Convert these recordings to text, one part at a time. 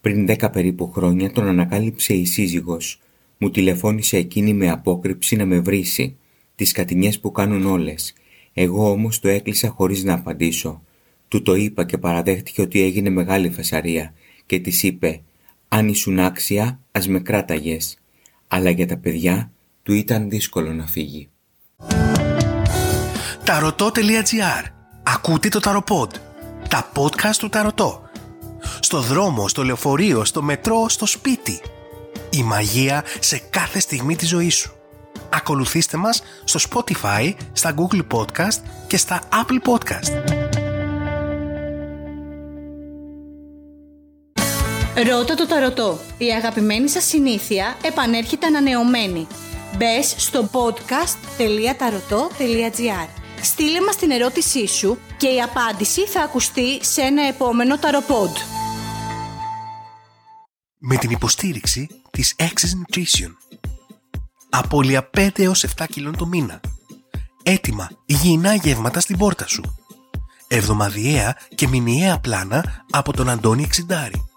Πριν δέκα περίπου χρόνια τον ανακάλυψε η σύζυγος. Μου τηλεφώνησε εκείνη με απόκρυψη να με βρήσει. Τις κατηνιές που κάνουν όλες. Εγώ όμως το έκλεισα χωρίς να απαντήσω. Του το είπα και παραδέχτηκε ότι έγινε μεγάλη φασαρία και της είπε «Αν ήσουν άξια, ας με κράταγες». Αλλά για τα παιδιά του ήταν δύσκολο να φύγει. Ταρωτό.gr Ακούτε το Ταροποντ. Τα podcast του Ταρωτό. Στο δρόμο, στο λεωφορείο, στο μετρό, στο σπίτι. Η μαγεία σε κάθε στιγμή της ζωής σου. Ακολουθήστε μας στο Spotify, στα Google Podcast και στα Apple Podcast. Ρώτα το ταρωτό. Η αγαπημένη σας συνήθεια επανέρχεται ανανεωμένη. Μπες στο podcast.tarotot.gr Στείλε μας την ερώτησή σου και η απάντηση θα ακουστεί σε ένα επόμενο ταροπόντ. Με την υποστήριξη της Access Nutrition. Απόλυα 5 έως 7 κιλών το μήνα. Έτοιμα υγιεινά γεύματα στην πόρτα σου. Εβδομαδιαία και μηνιαία πλάνα από τον Αντώνη Εξιντάρη.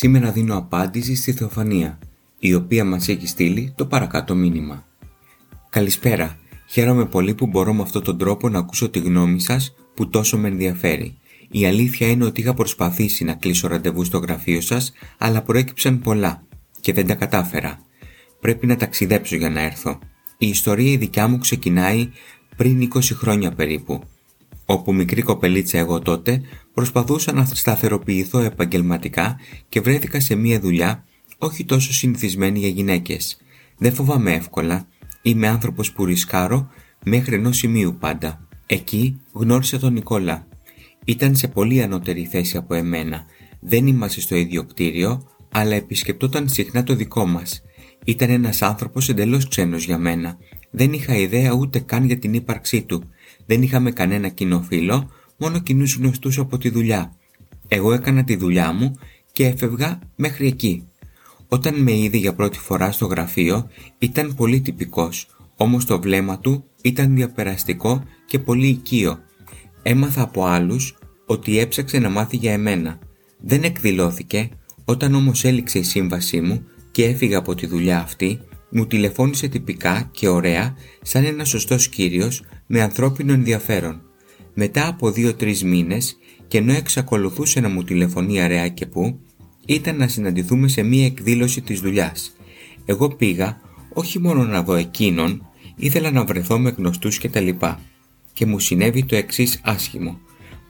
Σήμερα δίνω απάντηση στη Θεοφανία, η οποία μας έχει στείλει το παρακάτω μήνυμα. Καλησπέρα, χαίρομαι πολύ που μπορώ με αυτόν τον τρόπο να ακούσω τη γνώμη σας που τόσο με ενδιαφέρει. Η αλήθεια είναι ότι είχα προσπαθήσει να κλείσω ραντεβού στο γραφείο σας, αλλά προέκυψαν πολλά και δεν τα κατάφερα. Πρέπει να ταξιδέψω για να έρθω. Η ιστορία η δικιά μου ξεκινάει πριν 20 χρόνια περίπου όπου μικρή κοπελίτσα εγώ τότε προσπαθούσα να σταθεροποιηθώ επαγγελματικά και βρέθηκα σε μια δουλειά όχι τόσο συνηθισμένη για γυναίκες. Δεν φοβάμαι εύκολα, είμαι άνθρωπος που ρισκάρω μέχρι ενός σημείου πάντα. Εκεί γνώρισα τον Νικόλα. Ήταν σε πολύ ανώτερη θέση από εμένα. Δεν είμαστε στο ίδιο κτίριο, αλλά επισκεπτόταν συχνά το δικό μας. Ήταν ένας άνθρωπος εντελώς ξένος για μένα. Δεν είχα ιδέα ούτε καν για την ύπαρξή του δεν είχαμε κανένα κοινό φίλο, μόνο κοινούς γνωστούς από τη δουλειά. Εγώ έκανα τη δουλειά μου και έφευγα μέχρι εκεί. Όταν με είδε για πρώτη φορά στο γραφείο ήταν πολύ τυπικός, όμως το βλέμμα του ήταν διαπεραστικό και πολύ οικείο. Έμαθα από άλλους ότι έψαξε να μάθει για εμένα. Δεν εκδηλώθηκε, όταν όμως έληξε η σύμβασή μου και έφυγα από τη δουλειά αυτή, μου τηλεφώνησε τυπικά και ωραία σαν ένα σωστός κύριος με ανθρώπινο ενδιαφέρον. Μετά από δύο-τρεις μήνες και ενώ εξακολουθούσε να μου τηλεφωνεί αραιά και που, ήταν να συναντηθούμε σε μία εκδήλωση της δουλειάς. Εγώ πήγα όχι μόνο να δω εκείνον, ήθελα να βρεθώ με γνωστούς και τα λοιπά. Και μου συνέβη το εξής άσχημο.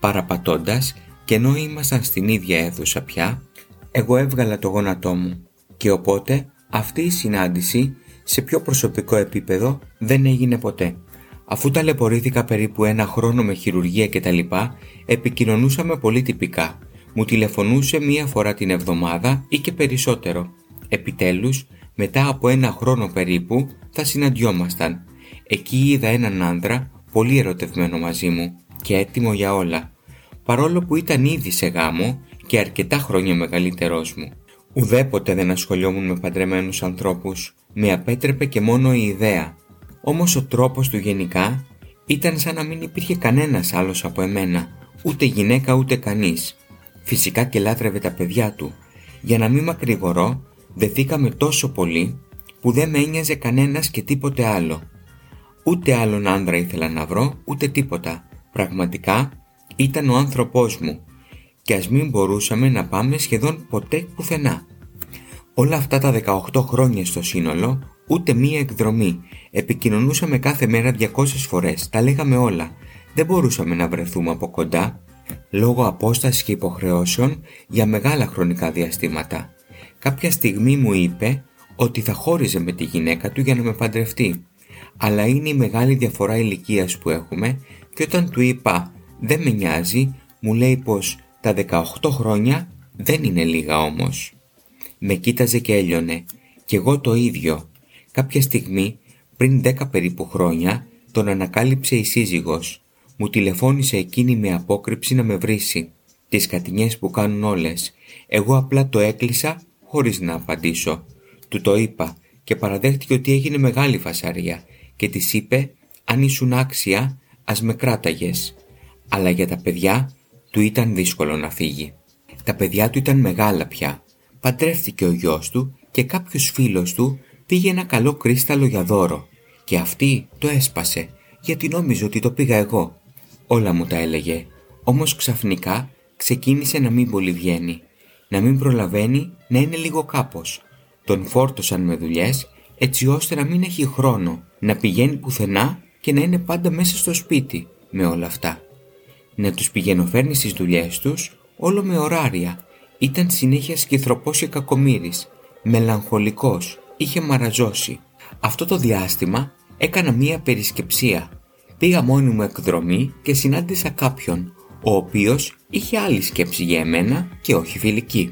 Παραπατώντας και ενώ ήμασταν στην ίδια αίθουσα πια, εγώ έβγαλα το γόνατό μου και οπότε αυτή η συνάντηση σε πιο προσωπικό επίπεδο δεν έγινε ποτέ. Αφού ταλαιπωρήθηκα περίπου ένα χρόνο με χειρουργία κτλ, επικοινωνούσαμε πολύ τυπικά. Μου τηλεφωνούσε μία φορά την εβδομάδα ή και περισσότερο. Επιτέλους, μετά από ένα χρόνο περίπου, θα συναντιόμασταν. Εκεί είδα έναν άντρα πολύ ερωτευμένο μαζί μου και έτοιμο για όλα. Παρόλο που ήταν ήδη σε γάμο και αρκετά χρόνια μεγαλύτερός μου. Ουδέποτε δεν ασχολιόμουν με παντρεμένους ανθρώπους. Με απέτρεπε και μόνο η ιδέα. Όμως ο τρόπος του γενικά ήταν σαν να μην υπήρχε κανένας άλλος από εμένα. Ούτε γυναίκα ούτε κανείς. Φυσικά και λάτρευε τα παιδιά του. Για να μην μακρηγορώ, δεθήκαμε τόσο πολύ που δεν με ένοιαζε κανένας και τίποτε άλλο. Ούτε άλλον άντρα ήθελα να βρω, ούτε τίποτα. Πραγματικά ήταν ο άνθρωπός μου και ας μην μπορούσαμε να πάμε σχεδόν ποτέ πουθενά. Όλα αυτά τα 18 χρόνια στο σύνολο, ούτε μία εκδρομή. Επικοινωνούσαμε κάθε μέρα 200 φορές, τα λέγαμε όλα. Δεν μπορούσαμε να βρεθούμε από κοντά, λόγω απόστασης και υποχρεώσεων για μεγάλα χρονικά διαστήματα. Κάποια στιγμή μου είπε ότι θα χώριζε με τη γυναίκα του για να με παντρευτεί. Αλλά είναι η μεγάλη διαφορά ηλικίας που έχουμε και όταν του είπα «δεν με νοιάζει», μου λέει πως τα 18 χρόνια δεν είναι λίγα όμως. Με κοίταζε και έλειωνε. Κι εγώ το ίδιο. Κάποια στιγμή, πριν 10 περίπου χρόνια, τον ανακάλυψε η σύζυγος. Μου τηλεφώνησε εκείνη με απόκρυψη να με βρήσει. τις κατηνιές που κάνουν όλες. Εγώ απλά το έκλεισα χωρίς να απαντήσω. Του το είπα και παραδέχτηκε ότι έγινε μεγάλη φασαρία και της είπε «Αν ήσουν άξια, ας με κράταγες». Αλλά για τα παιδιά του ήταν δύσκολο να φύγει. Τα παιδιά του ήταν μεγάλα πια. Παντρεύτηκε ο γιος του και κάποιος φίλος του πήγε ένα καλό κρίσταλο για δώρο και αυτή το έσπασε γιατί νόμιζε ότι το πήγα εγώ. Όλα μου τα έλεγε. Όμως ξαφνικά ξεκίνησε να μην πολύ βγαίνει. Να μην προλαβαίνει να είναι λίγο κάπως. Τον φόρτωσαν με δουλειές έτσι ώστε να μην έχει χρόνο να πηγαίνει πουθενά και να είναι πάντα μέσα στο σπίτι με όλα αυτά. Να τους πηγαίνω στις δουλειές τους όλο με ωράρια. Ήταν συνέχεια σκυθροπός και κακομύρης. Μελαγχολικός. Είχε μαραζώσει. Αυτό το διάστημα έκανα μία περισκεψία. Πήγα μόνη μου εκδρομή και συνάντησα κάποιον, ο οποίος είχε άλλη σκέψη για εμένα και όχι φιλική.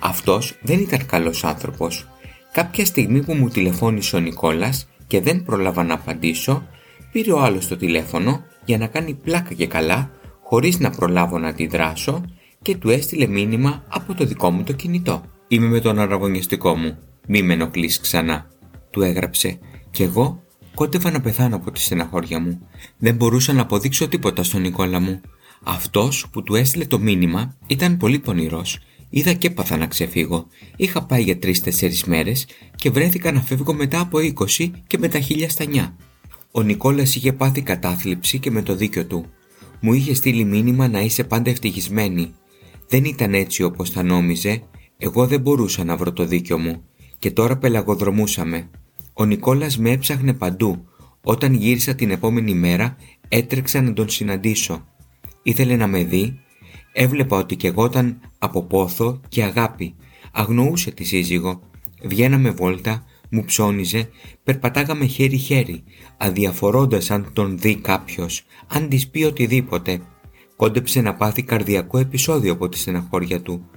Αυτός δεν ήταν καλός άνθρωπος. Κάποια στιγμή που μου τηλεφώνησε ο Νικόλας και δεν πρόλαβα να απαντήσω, πήρε ο άλλος το τηλέφωνο για να κάνει πλάκα και καλά, χωρίς να προλάβω να αντιδράσω και του έστειλε μήνυμα από το δικό μου το κινητό. «Είμαι με τον αραγωνιστικό μου, μη με ενοχλείς ξανά», του έγραψε και εγώ κόντευα να πεθάνω από τη στεναχώρια μου. Δεν μπορούσα να αποδείξω τίποτα στον Νικόλα μου. Αυτός που του έστειλε το μήνυμα ήταν πολύ πονηρός. Είδα και έπαθα να ξεφύγω. Είχα πάει για τρει-τέσσερι μέρες και βρέθηκα να φεύγω μετά από 20 και με τα χίλια στα νιά. Ο Νικόλας είχε πάθει κατάθλιψη και με το δίκιο του. Μου είχε στείλει μήνυμα να είσαι πάντα ευτυχισμένη. Δεν ήταν έτσι όπως τα νόμιζε, εγώ δεν μπορούσα να βρω το δίκιο μου. Και τώρα πελαγοδρομούσαμε. Ο Νικόλας με έψαχνε παντού. Όταν γύρισα την επόμενη μέρα έτρεξα να τον συναντήσω. Ήθελε να με δει. Έβλεπα ότι κι εγώ ήταν από πόθο και αγάπη. Αγνοούσε τη σύζυγο. Βγαίναμε βόλτα, μου ψώνιζε, περπατάγαμε χέρι-χέρι, αδιαφορώντας αν τον δει κάποιος, αν της πει οτιδήποτε. Κόντεψε να πάθει καρδιακό επεισόδιο από τη στεναχώρια του.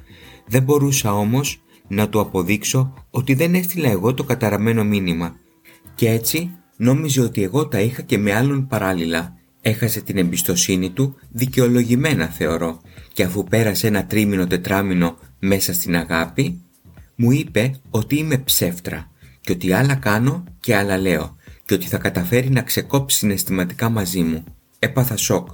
Δεν μπορούσα όμως να του αποδείξω ότι δεν έστειλα εγώ το καταραμένο μήνυμα. Και έτσι νόμιζε ότι εγώ τα είχα και με άλλον παράλληλα. Έχασε την εμπιστοσύνη του, δικαιολογημένα θεωρώ, και αφού πέρασε ένα τρίμηνο τετράμινο μέσα στην αγάπη, μου είπε ότι είμαι ψεύτρα και ότι άλλα κάνω και άλλα λέω και ότι θα καταφέρει να ξεκόψει συναισθηματικά μαζί μου. Έπαθα σοκ.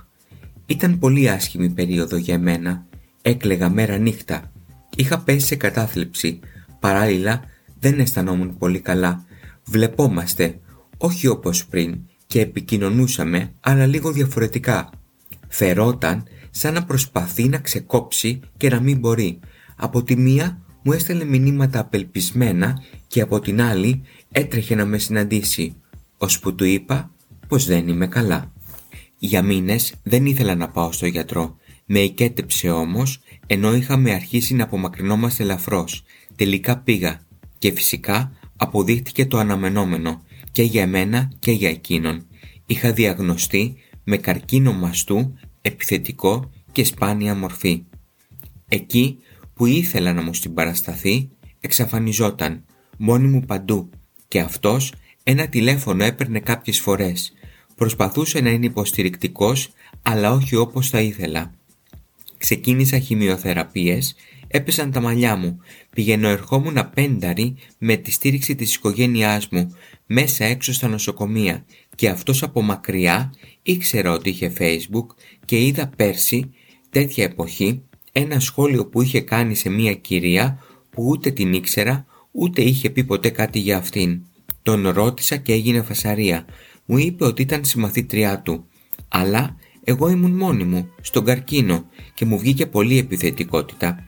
Ήταν πολύ άσχημη περίοδο για μένα. Έκλεγα μέρα νύχτα Είχα πέσει σε κατάθλιψη. Παράλληλα δεν αισθανόμουν πολύ καλά. Βλεπόμαστε, όχι όπως πριν, και επικοινωνούσαμε, αλλά λίγο διαφορετικά. Φερόταν σαν να προσπαθεί να ξεκόψει και να μην μπορεί. Από τη μία μου έστελνε μηνύματα απελπισμένα και από την άλλη έτρεχε να με συναντήσει, ώσπου του είπα πως δεν είμαι καλά. Για μήνες δεν ήθελα να πάω στο γιατρό. Με οικέτεψε όμως ενώ είχαμε αρχίσει να απομακρυνόμαστε ελαφρώς. Τελικά πήγα και φυσικά αποδείχτηκε το αναμενόμενο και για εμένα και για εκείνον. Είχα διαγνωστεί με καρκίνο μαστού, επιθετικό και σπάνια μορφή. Εκεί που ήθελα να μου στην παρασταθεί εξαφανιζόταν, μόνη μου παντού και αυτός ένα τηλέφωνο έπαιρνε κάποιες φορές. Προσπαθούσε να είναι υποστηρικτικός αλλά όχι όπως θα ήθελα. Ξεκίνησα χημειοθεραπείες, έπεσαν τα μαλλιά μου, πηγαίνω ερχόμουν απένταρη με τη στήριξη της οικογένειάς μου, μέσα έξω στα νοσοκομεία και αυτός από μακριά ήξερα ότι είχε facebook και είδα πέρσι, τέτοια εποχή, ένα σχόλιο που είχε κάνει σε μία κυρία που ούτε την ήξερα ούτε είχε πει ποτέ κάτι για αυτήν. Τον ρώτησα και έγινε φασαρία. Μου είπε ότι ήταν συμμαθήτριά του. Αλλά εγώ ήμουν μόνη μου, στον καρκίνο και μου βγήκε πολύ επιθετικότητα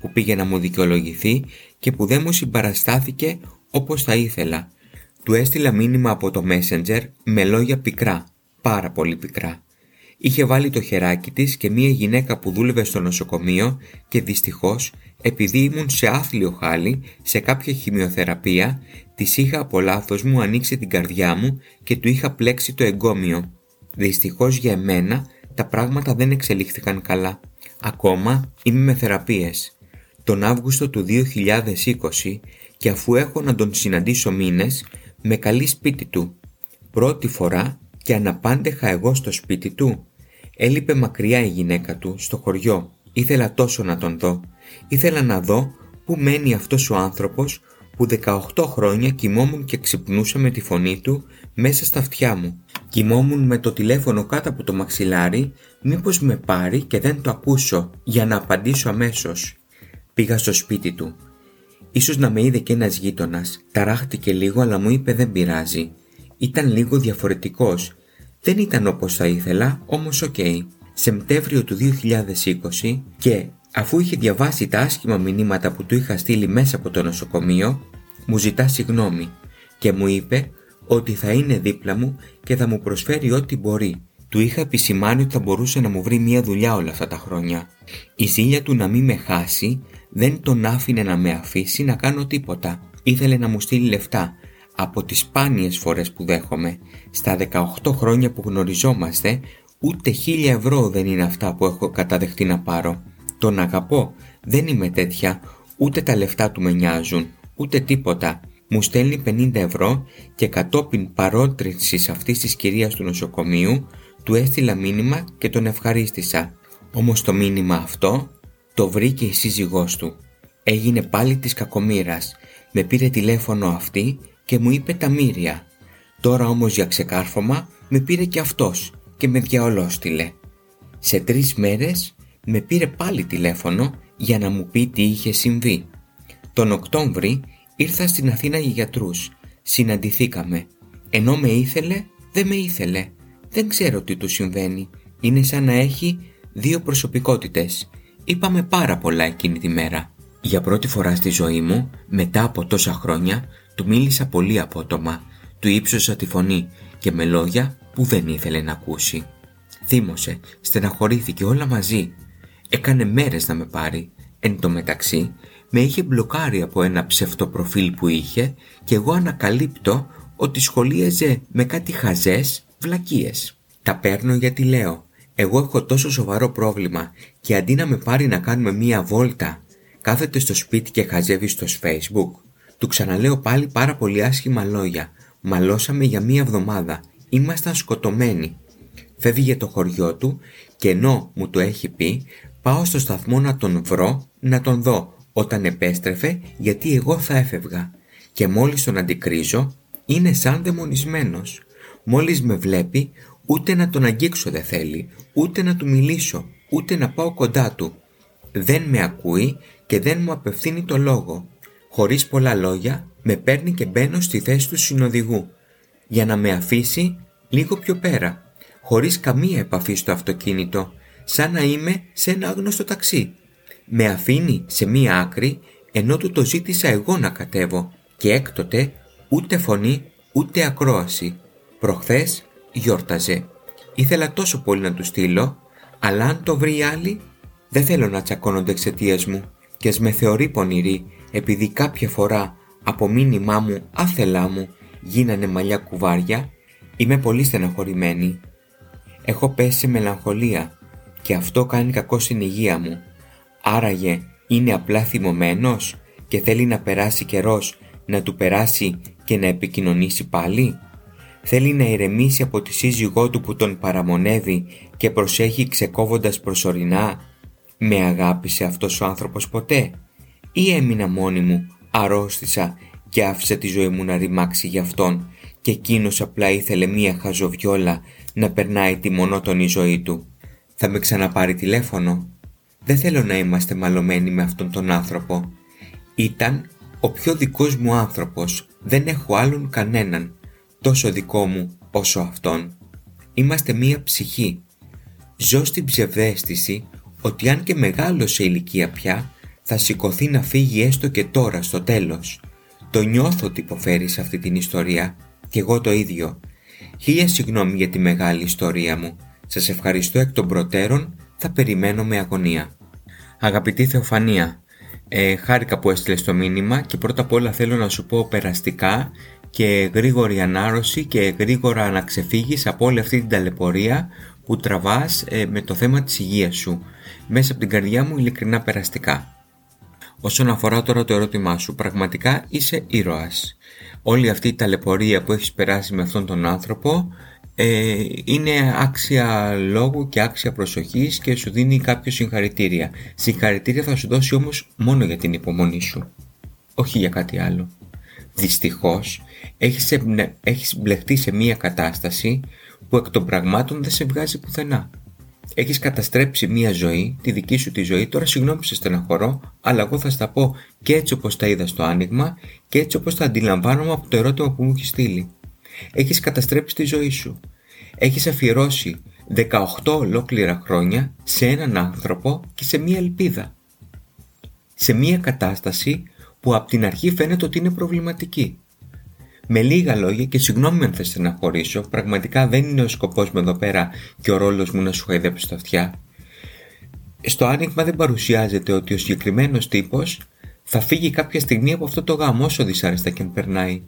που πήγε να μου δικαιολογηθεί και που δεν μου συμπαραστάθηκε όπως θα ήθελα. Του έστειλα μήνυμα από το Messenger με λόγια πικρά, πάρα πολύ πικρά. Είχε βάλει το χεράκι της και μία γυναίκα που δούλευε στο νοσοκομείο και δυστυχώς επειδή ήμουν σε άθλιο χάλι σε κάποια χημειοθεραπεία της είχα από λάθος μου ανοίξει την καρδιά μου και του είχα πλέξει το εγκόμιο. Δυστυχώς για εμένα τα πράγματα δεν εξελίχθηκαν καλά. Ακόμα είμαι με θεραπείες. Τον Αύγουστο του 2020 και αφού έχω να τον συναντήσω μήνες, με καλεί σπίτι του. Πρώτη φορά και αναπάντεχα εγώ στο σπίτι του. Έλειπε μακριά η γυναίκα του, στο χωριό. Ήθελα τόσο να τον δω. Ήθελα να δω πού μένει αυτός ο άνθρωπος που 18 χρόνια κοιμόμουν και ξυπνούσα με τη φωνή του μέσα στα αυτιά μου. Κοιμόμουν με το τηλέφωνο κάτω από το μαξιλάρι μήπως με πάρει και δεν το ακούσω για να απαντήσω αμέσως. Πήγα στο σπίτι του. Ίσως να με είδε και ένας γείτονας. Ταράχτηκε λίγο αλλά μου είπε δεν πειράζει. Ήταν λίγο διαφορετικός. Δεν ήταν όπως θα ήθελα, όμως OK. Okay. Σεπτέμβριο του 2020 και αφού είχε διαβάσει τα άσχημα μηνύματα που του είχα στείλει μέσα από το νοσοκομείο, μου ζητά συγγνώμη και μου είπε ότι θα είναι δίπλα μου και θα μου προσφέρει ό,τι μπορεί. Του είχα επισημάνει ότι θα μπορούσε να μου βρει μια δουλειά όλα αυτά τα χρόνια. Η ζήλια του να μην με χάσει δεν τον άφηνε να με αφήσει να κάνω τίποτα. Ήθελε να μου στείλει λεφτά. Από τις σπάνιες φορές που δέχομαι, στα 18 χρόνια που γνωριζόμαστε, ούτε χίλια ευρώ δεν είναι αυτά που έχω καταδεχτεί να πάρω. Τον αγαπώ, δεν είμαι τέτοια, ούτε τα λεφτά του με νοιάζουν, ούτε τίποτα. Μου στέλνει 50 ευρώ και κατόπιν παρότρινσης αυτής της κυρίας του νοσοκομείου του έστειλα μήνυμα και τον ευχαρίστησα. Όμως το μήνυμα αυτό το βρήκε η σύζυγός του. Έγινε πάλι της κακομήρας. Με πήρε τηλέφωνο αυτή και μου είπε τα μύρια. Τώρα όμως για ξεκάρφωμα με πήρε και αυτός και με διαολόστηλε. Σε τρεις μέρες με πήρε πάλι τηλέφωνο για να μου πει τι είχε συμβεί. Τον Οκτώβρη ήρθα στην Αθήνα για γιατρούς. Συναντηθήκαμε. Ενώ με ήθελε, δεν με ήθελε. Δεν ξέρω τι του συμβαίνει. Είναι σαν να έχει δύο προσωπικότητες. Είπαμε πάρα πολλά εκείνη τη μέρα. Για πρώτη φορά στη ζωή μου, μετά από τόσα χρόνια, του μίλησα πολύ απότομα. Του ύψωσα τη φωνή και με λόγια που δεν ήθελε να ακούσει. Θύμωσε, στεναχωρήθηκε όλα μαζί. Έκανε μέρες να με πάρει. Εν τω μεταξύ, με είχε μπλοκάρει από ένα ψευτοπροφίλ που είχε και εγώ ανακαλύπτω ότι σχολίαζε με κάτι χαζές βλακίες. Τα παίρνω γιατί λέω εγώ έχω τόσο σοβαρό πρόβλημα και αντί να με πάρει να κάνουμε μία βόλτα κάθεται στο σπίτι και χαζεύει στο facebook. Του ξαναλέω πάλι πάρα πολύ άσχημα λόγια. Μαλώσαμε για μία εβδομάδα. Ήμασταν σκοτωμένοι. Φεύγει για το χωριό του και ενώ μου το έχει πει πάω στο σταθμό να τον βρω να τον δω όταν επέστρεφε γιατί εγώ θα έφευγα. Και μόλις τον αντικρίζω είναι σαν δαιμονισμένος. Μόλις με βλέπει ούτε να τον αγγίξω δεν θέλει, ούτε να του μιλήσω, ούτε να πάω κοντά του. Δεν με ακούει και δεν μου απευθύνει το λόγο. Χωρίς πολλά λόγια με παίρνει και μπαίνω στη θέση του συνοδηγού για να με αφήσει λίγο πιο πέρα, χωρίς καμία επαφή στο αυτοκίνητο, σαν να είμαι σε ένα άγνωστο ταξί. Με αφήνει σε μία άκρη ενώ του το ζήτησα εγώ να κατέβω και έκτοτε ούτε φωνή ούτε ακρόαση. Προχθές γιόρταζε. Ήθελα τόσο πολύ να του στείλω, αλλά αν το βρει άλλη, δεν θέλω να τσακώνονται εξαιτίας μου και ας με θεωρεί πονηρή επειδή κάποια φορά από μήνυμά μου άθελά μου γίνανε μαλλιά κουβάρια, είμαι πολύ στεναχωρημένη. Έχω πέσει σε μελαγχολία και αυτό κάνει κακό στην υγεία μου. Άραγε είναι απλά θυμωμένος και θέλει να περάσει καιρός να του περάσει και να επικοινωνήσει πάλι; Θέλει να ηρεμήσει από τη σύζυγό του που τον παραμονεύει και προσέχει ξεκόβοντας προσωρινά; Με αγάπησε αυτός ο άνθρωπος ποτέ; Ή έμεινα μόνη μου, αρρώστησα και άφησα τη ζωή μου να ρημάξει για αυτόν και εκείνος απλά ήθελε μία χαζοβιόλα να περνάει τη μονότονη ζωή του. Θα με ξαναπάρει τηλέφωνο; Δεν θέλω να είμαστε μαλωμένοι με αυτόν τον άνθρωπο. Ήταν ο πιο δικός μου άνθρωπος. Δεν έχω άλλον κανέναν τόσο δικό μου όσο αυτόν. Είμαστε μία ψυχή. Ζω στην ψευδέστηση ότι αν και μεγάλο σε ηλικία πια θα σηκωθεί να φύγει έστω και τώρα στο τέλος. Το νιώθω ότι υποφέρει σε αυτή την ιστορία και εγώ το ίδιο. Χίλια συγγνώμη για τη μεγάλη ιστορία μου. Σας ευχαριστώ εκ των προτέρων, θα περιμένω με αγωνία. Αγαπητή Θεοφανία, ε, χάρηκα που έστειλες το μήνυμα και πρώτα απ' όλα θέλω να σου πω περαστικά και γρήγορη ανάρρωση και γρήγορα να ξεφύγεις από όλη αυτή την ταλαιπωρία που τραβάς ε, με το θέμα της υγείας σου. Μέσα από την καρδιά μου ειλικρινά περαστικά. Όσον αφορά τώρα το ερώτημά σου, πραγματικά είσαι ήρωας. Όλη αυτή η ταλαιπωρία που έχεις περάσει με αυτόν τον άνθρωπο ε, είναι άξια λόγου και άξια προσοχής και σου δίνει κάποιο συγχαρητήρια. Συγχαρητήρια θα σου δώσει όμως μόνο για την υπομονή σου, όχι για κάτι άλλο. Δυστυχώς έχεις, έχεις μπλεχτεί σε μία κατάσταση που εκ των πραγμάτων δεν σε βγάζει πουθενά. Έχεις καταστρέψει μία ζωή, τη δική σου τη ζωή, τώρα συγγνώμη σε στεναχωρώ, αλλά εγώ θα στα πω και έτσι όπως τα είδα στο άνοιγμα και έτσι όπως τα αντιλαμβάνομαι από το ερώτημα που μου έχεις στείλει. Έχεις καταστρέψει τη ζωή σου. Έχεις αφιερώσει 18 ολόκληρα χρόνια σε έναν άνθρωπο και σε μία ελπίδα. Σε μία κατάσταση που από την αρχή φαίνεται ότι είναι προβληματική. Με λίγα λόγια και συγγνώμη αν θα στεναχωρήσω, πραγματικά δεν είναι ο σκοπός μου εδώ πέρα και ο ρόλος μου να σου χαϊδέψω τα αυτιά. Στο άνοιγμα δεν παρουσιάζεται ότι ο συγκεκριμένος τύπος θα φύγει κάποια στιγμή από αυτό το γάμο όσο δυσάρεστα και αν περνάει.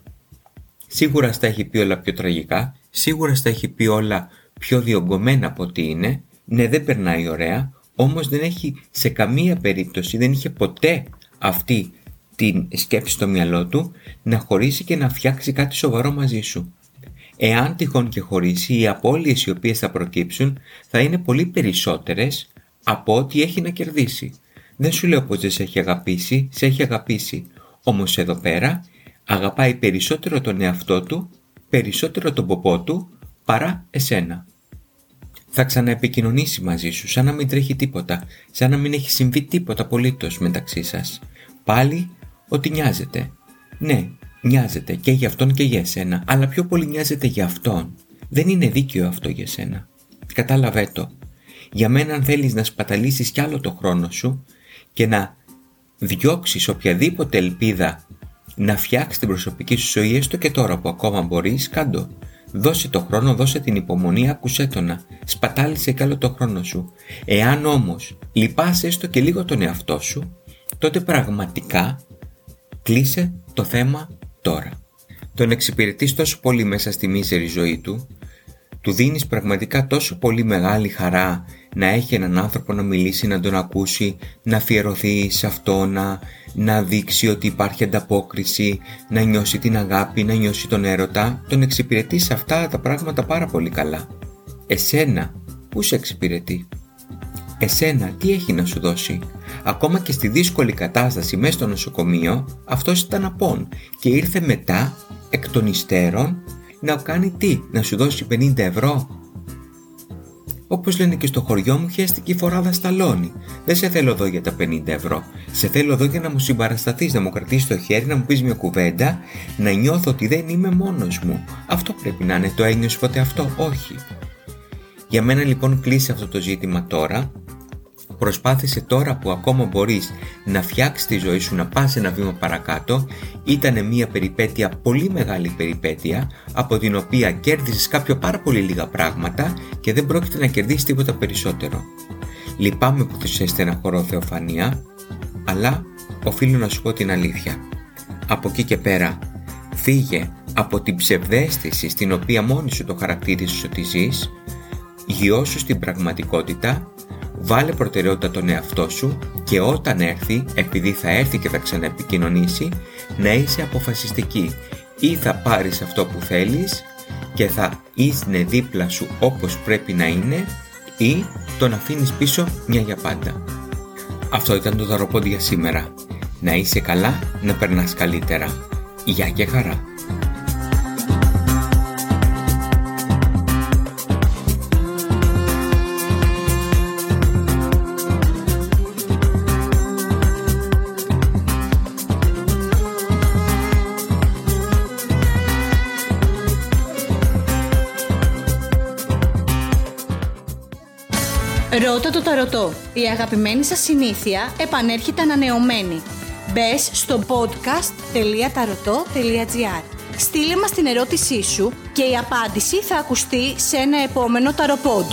Σίγουρα στα έχει πει όλα πιο τραγικά, σίγουρα στα έχει πει όλα πιο διωγγωμένα από ό,τι είναι, ναι δεν περνάει ωραία, όμως δεν έχει σε καμία περίπτωση, δεν είχε ποτέ αυτή την σκέψη στο μυαλό του να χωρίσει και να φτιάξει κάτι σοβαρό μαζί σου. Εάν τυχόν και χωρίσει, οι απώλειες οι οποίες θα προκύψουν θα είναι πολύ περισσότερες από ό,τι έχει να κερδίσει. Δεν σου λέω πως δεν σε έχει αγαπήσει, σε έχει αγαπήσει. Όμως εδώ πέρα αγαπάει περισσότερο τον εαυτό του, περισσότερο τον ποπό του, παρά εσένα. Θα ξαναεπικοινωνήσει μαζί σου, σαν να μην τρέχει τίποτα, σαν να μην έχει συμβεί τίποτα απολύτως μεταξύ σας. Πάλι ότι νοιάζεται. Ναι, νοιάζεται και για αυτόν και για εσένα, αλλά πιο πολύ νοιάζεται για αυτόν. Δεν είναι δίκαιο αυτό για σένα. Κατάλαβε το. Για μένα αν θέλεις να σπαταλήσεις κι άλλο το χρόνο σου και να διώξεις οποιαδήποτε ελπίδα να φτιάξεις την προσωπική σου ζωή έστω και τώρα που ακόμα μπορείς, κάντο. Δώσε το χρόνο, δώσε την υπομονή, άκουσέ το να. Σπατάλησε κι άλλο το χρόνο σου. Εάν όμως λυπάσαι έστω και λίγο τον εαυτό σου, τότε πραγματικά Κλείσε το θέμα τώρα. Τον εξυπηρετείς τόσο πολύ μέσα στη μίζερη ζωή του, του δίνεις πραγματικά τόσο πολύ μεγάλη χαρά να έχει έναν άνθρωπο να μιλήσει, να τον ακούσει, να αφιερωθεί σε αυτό, να, να δείξει ότι υπάρχει ανταπόκριση, να νιώσει την αγάπη, να νιώσει τον έρωτα, τον εξυπηρετείς αυτά τα πράγματα πάρα πολύ καλά. Εσένα, πού σε εξυπηρετεί; Εσένα, τι έχει να σου δώσει; Ακόμα και στη δύσκολη κατάσταση μέσα στο νοσοκομείο, αυτός ήταν απόν και ήρθε μετά, εκ των υστέρων, να κάνει τι, να σου δώσει 50 ευρώ. Όπως λένε και στο χωριό μου, χέστηκε η φοράδα σταλόνι. Δεν σε θέλω εδώ για τα 50 ευρώ. Σε θέλω εδώ για να μου συμπαρασταθείς, να μου κρατήσεις το χέρι, να μου πεις μια κουβέντα, να νιώθω ότι δεν είμαι μόνος μου. Αυτό πρέπει να είναι. Το ένιωσε ποτέ αυτό. Όχι. Για μένα λοιπόν κλείσει αυτό το ζήτημα τώρα Προσπάθησε τώρα που ακόμα μπορείς να φτιάξεις τη ζωή σου να πας ένα βήμα παρακάτω ήταν μια περιπέτεια, πολύ μεγάλη περιπέτεια από την οποία κέρδισες κάποιο πάρα πολύ λίγα πράγματα και δεν πρόκειται να κερδίσεις τίποτα περισσότερο. Λυπάμαι που θα σε στεναχωρώ Θεοφανία αλλά οφείλω να σου πω την αλήθεια. Από εκεί και πέρα φύγε από την ψευδέστηση στην οποία μόνη σου το χαρακτήρισες ότι ζεις γιώσου στην πραγματικότητα Βάλε προτεραιότητα τον εαυτό σου και όταν έρθει, επειδή θα έρθει και θα ξαναεπικοινωνήσει, να είσαι αποφασιστική. Ή θα πάρεις αυτό που θέλεις και θα είναι δίπλα σου όπως πρέπει να είναι ή τον αφήνεις πίσω μια για πάντα. Αυτό ήταν το δαροπόντι για σήμερα. Να είσαι καλά, να περνάς καλύτερα. Γεια και χαρά. Ρώτα το ταρωτό. Η αγαπημένη σας συνήθεια επανέρχεται ανανεωμένη. Μπες στο podcast.tarotot.gr Στείλε μας την ερώτησή σου και η απάντηση θα ακουστεί σε ένα επόμενο ταροπόντ.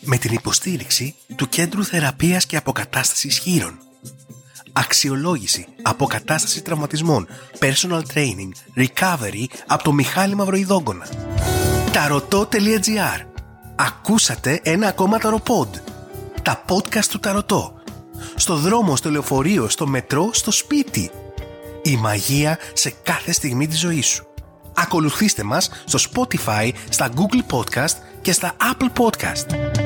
Με την υποστήριξη του Κέντρου Θεραπείας και Αποκατάστασης Χείρων. Αξιολόγηση, αποκατάσταση τραυματισμών, personal training, recovery από το Μιχάλη Μαυροϊδόγκονα. Ταρωτό.gr Ακούσατε ένα ακόμα ταροπόντ. Τα podcast του Ταρωτό. Στο δρόμο, στο λεωφορείο, στο μετρό, στο σπίτι. Η μαγεία σε κάθε στιγμή της ζωής σου. Ακολουθήστε μας στο Spotify, στα Google Podcast και στα Apple Podcast.